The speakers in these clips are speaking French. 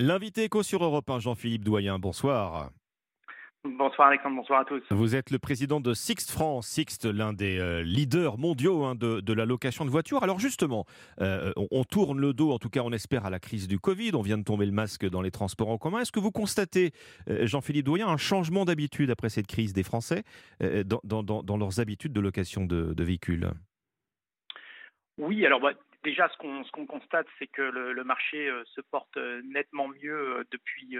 L'invité éco sur Europe 1, Jean-Philippe Doyen, bonsoir. Bonsoir Alexandre, bonsoir à tous. Vous êtes le président de Sixt France, Sixt, l'un des euh, leaders mondiaux hein, de, la location de voitures. Alors justement, euh, on, tourne le dos, en tout cas on espère, à la crise du Covid. On vient de tomber le masque dans les transports en commun. Est-ce que vous constatez, euh, Jean-Philippe Doyen, un changement d'habitude après cette crise des Français dans, leurs habitudes de location de, véhicules? Oui, alors bah, déjà, ce qu'on constate, c'est que le, marché se porte nettement mieux depuis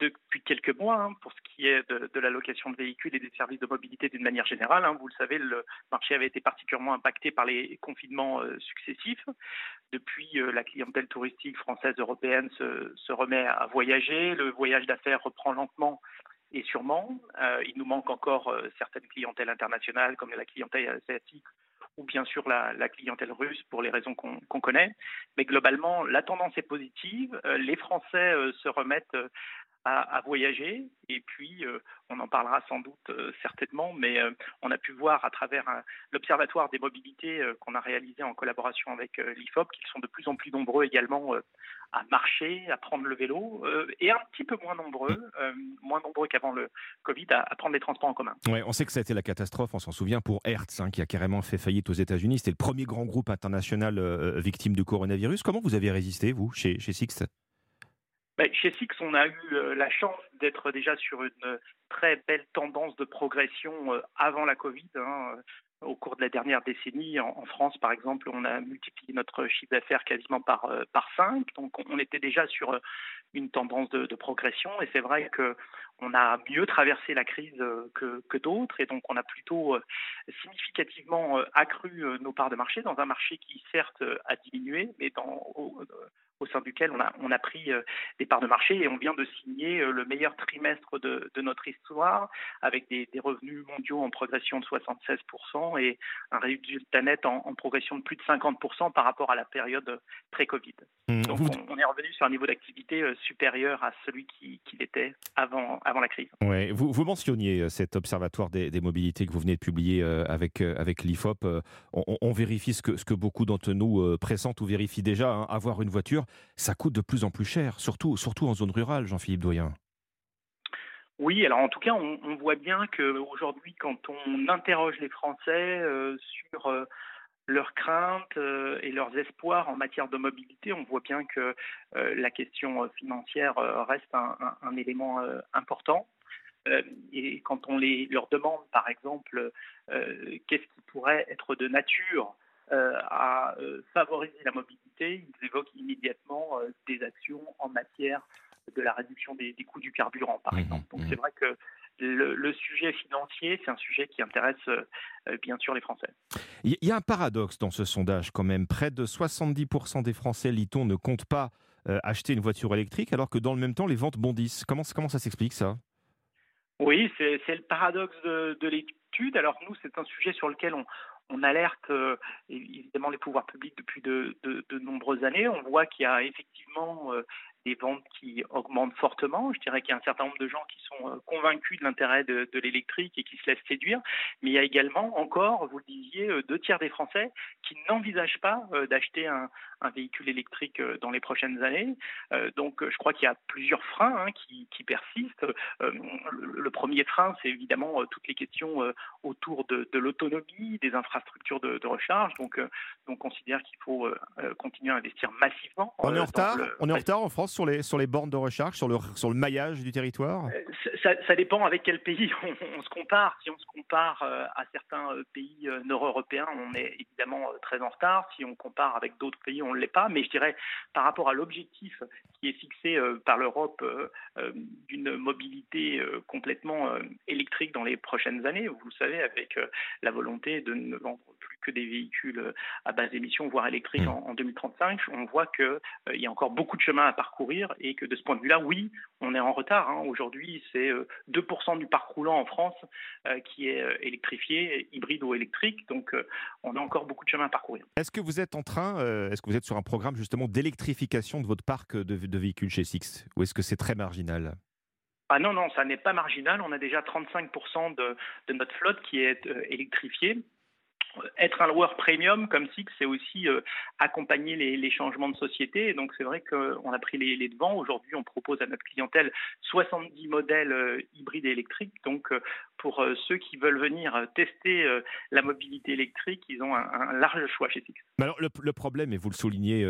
depuis quelques mois hein, pour ce qui est de, la location de véhicules et des services de mobilité d'une manière générale. Hein. Vous le savez, le marché avait été particulièrement impacté par les confinements euh, successifs. Depuis, euh, la clientèle touristique française européenne se, remet à voyager. Le voyage d'affaires reprend lentement et sûrement. Euh, il nous manque encore certaines clientèles internationales comme la clientèle asiatique ou bien sûr la, clientèle russe pour les raisons qu'on connaît. Mais globalement, la tendance est positive. les Français se remettent à, voyager. Euh, on en parlera sans doute euh, certainement, mais euh, on a pu voir à travers l'Observatoire des mobilités qu'on a réalisé en collaboration avec l'IFOP qu'ils sont de plus en plus nombreux également à marcher, à prendre le vélo, et un petit peu moins nombreux, moins nombreux qu'avant le Covid, à, prendre les transports en commun. On sait que ça a été la catastrophe, on s'en souvient, pour Hertz, hein, qui a carrément fait faillite aux États-Unis. C'était le premier grand groupe international victime du coronavirus. Comment vous avez résisté, vous, chez, chez Sixt ben, chez Six, on a eu euh, la chance d'être déjà sur une très belle tendance de progression euh, avant la Covid. Hein. Au cours de la dernière décennie, en, France, par exemple, on a multiplié notre chiffre d'affaires quasiment par, euh, par 5. Donc, on était déjà sur une tendance de, progression. Et c'est vrai qu'on a mieux traversé la crise que, que d'autres. Et donc, on a plutôt significativement accru nos parts de marché dans un marché qui, certes, a diminué, mais dans, au sein duquel on a, on a pris euh, des parts de marché et on vient de signer euh, le meilleur trimestre de, de notre histoire avec des, des, revenus mondiaux en progression de 76% et un résultat net en, en, progression de plus de 50% par rapport à la période pré-Covid. Mmh, Donc on, est revenu sur un niveau d'activité euh, supérieur à celui qu'il qui était avant, avant la crise. Ouais, vous, vous mentionniez cet observatoire des, des, mobilités que vous venez de publier avec, avec l'IFOP. On, on, vérifie ce que, ce que beaucoup d'entre nous pressentent ou vérifient déjà, hein, avoir une voiture ça coûte de plus en plus cher, surtout, surtout en zone rurale, Jean-Philippe Doyen. Oui, alors en tout cas, on, voit bien qu'aujourd'hui, quand on interroge les Français euh, sur euh, leurs craintes euh, et leurs espoirs en matière de mobilité, on voit bien que la question financière reste un, élément important. et quand on leur demande, par exemple, qu'est-ce qui pourrait être de nature à favoriser la mobilité, ils évoquent immédiatement euh, des actions en matière de la réduction des, coûts du carburant, par mmh, exemple. Donc mmh. c'est vrai que le, sujet financier, c'est un sujet qui intéresse euh, bien sûr les Français. Il y a un paradoxe dans ce sondage quand même. Près de 70% des Français, lit-on, ne comptent pas euh, acheter une voiture électrique, alors que dans le même temps, les ventes bondissent. Comment, comment ça s'explique ça? Oui, c'est le paradoxe de, de l'étude. Alors nous, c'est un sujet sur lequel on, on alerte euh, évidemment les pouvoirs publics depuis de, nombreuses années. On voit qu'il y a effectivement euh, des ventes qui augmentent fortement. Je dirais qu'il y a un certain nombre de gens qui sont euh, convaincus de l'intérêt de, l'électrique et qui se laissent séduire. Mais il y a également encore, vous le disiez, deux tiers des Français qui n'envisagent pas d'acheter un, véhicule électrique dans les prochaines années. Donc je crois qu'il y a plusieurs freins hein, qui, persistent. Le, premier frein, c'est évidemment toutes les questions autour de, l'autonomie, des infrastructures de, recharge. Donc, on considère qu'il faut continuer à investir massivement. On est en retard. On est en retard en France sur les sur les bornes de recharge, sur le sur le maillage du territoire? Ça, dépend avec quel pays on, se compare. Si on se compare à certains pays nord-européens, on est évidemment très en retard. Si on compare avec d'autres pays, on ne l'est pas. Mais je dirais par rapport à l'objectif qui est fixé par l'Europe d'une mobilité complètement électrique dans les prochaines années, vous le savez, avec la volonté de ne vendre plus que des véhicules euh, à base d'émissions, voire électriques mmh. en, 2035, on voit qu'il euh, y a encore beaucoup de chemin à parcourir et que de ce point de vue-là, oui, on est en retard. Hein. Aujourd'hui, c'est 2% euh, du parc roulant en France qui est électrifié, hybride ou électrique, donc on a encore beaucoup de chemin à parcourir. Est-ce que vous êtes en train, est-ce que vous êtes sur un programme justement d'électrification de votre parc de, véhicules chez Six, ou est-ce que c'est très marginal? Ah non, non, ça n'est pas marginal. On a déjà 35% de, de, notre flotte qui est électrifiée être un loueur premium comme Six, c'est aussi euh, accompagner les, changements de société. donc c'est vrai qu'on a pris les, devants. Aujourd'hui, on propose à notre clientèle 70 modèles euh, hybrides et électriques. Donc euh, pour ceux qui veulent venir tester la mobilité électrique, ils ont un, large choix chez Six. alors le, problème, et vous le soulignez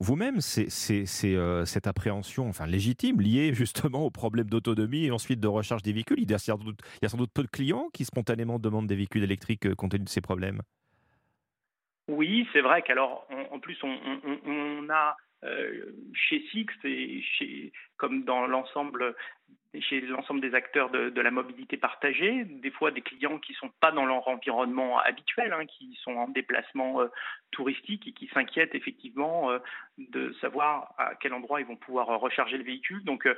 vous-même, c'est cette appréhension, enfin légitime, liée justement au problème d'autonomie et ensuite de recharge des véhicules. Il y a sans doute peu de clients qui spontanément demandent des véhicules électriques compte tenu de ces problèmes. Oui, c'est vrai qu'alors, en plus, on, a euh, chez Six et chez, comme dans l'ensemble chez l'ensemble des acteurs de, la mobilité partagée, des fois des clients qui ne sont pas dans leur environnement habituel, hein, qui sont en déplacement euh, touristique et qui s'inquiètent effectivement euh, de savoir à quel endroit ils vont pouvoir recharger le véhicule. Donc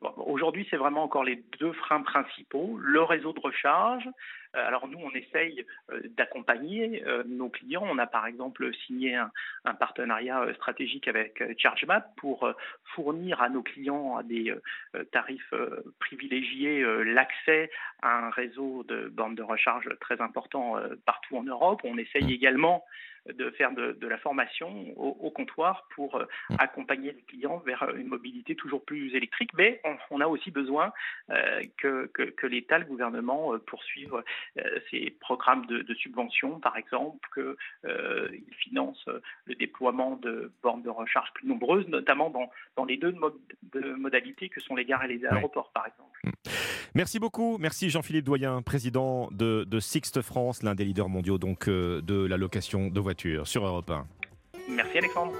aujourd'hui, c'est vraiment encore les deux freins principaux, le réseau de recharge euh, alors nous, on essaye euh, d'accompagner euh, nos clients. On a par exemple signé un, partenariat stratégique avec ChargeMap pour fournir à nos clients à des tarifs privilégiés l'accès à un réseau de bandes de recharge très important partout en Europe. On essaye mmh. également de faire de, la formation au, comptoir pour euh, mmh. accompagner les clients vers une mobilité toujours plus électrique. Mais on, a aussi besoin euh, que, que, l'État, le gouvernement, euh, poursuivent ces programmes de, de subvention, par exemple, qu'ils financent le déploiement de bornes de recharge plus nombreuses, notamment dans, dans les deux modalités que sont les gares et les aéroports, par exemple. Merci beaucoup. Merci Jean-Philippe Doyen, président de, de Sixte France, l'un des leaders mondiaux donc, de la location de voitures sur Europe 1. Merci Alexandre.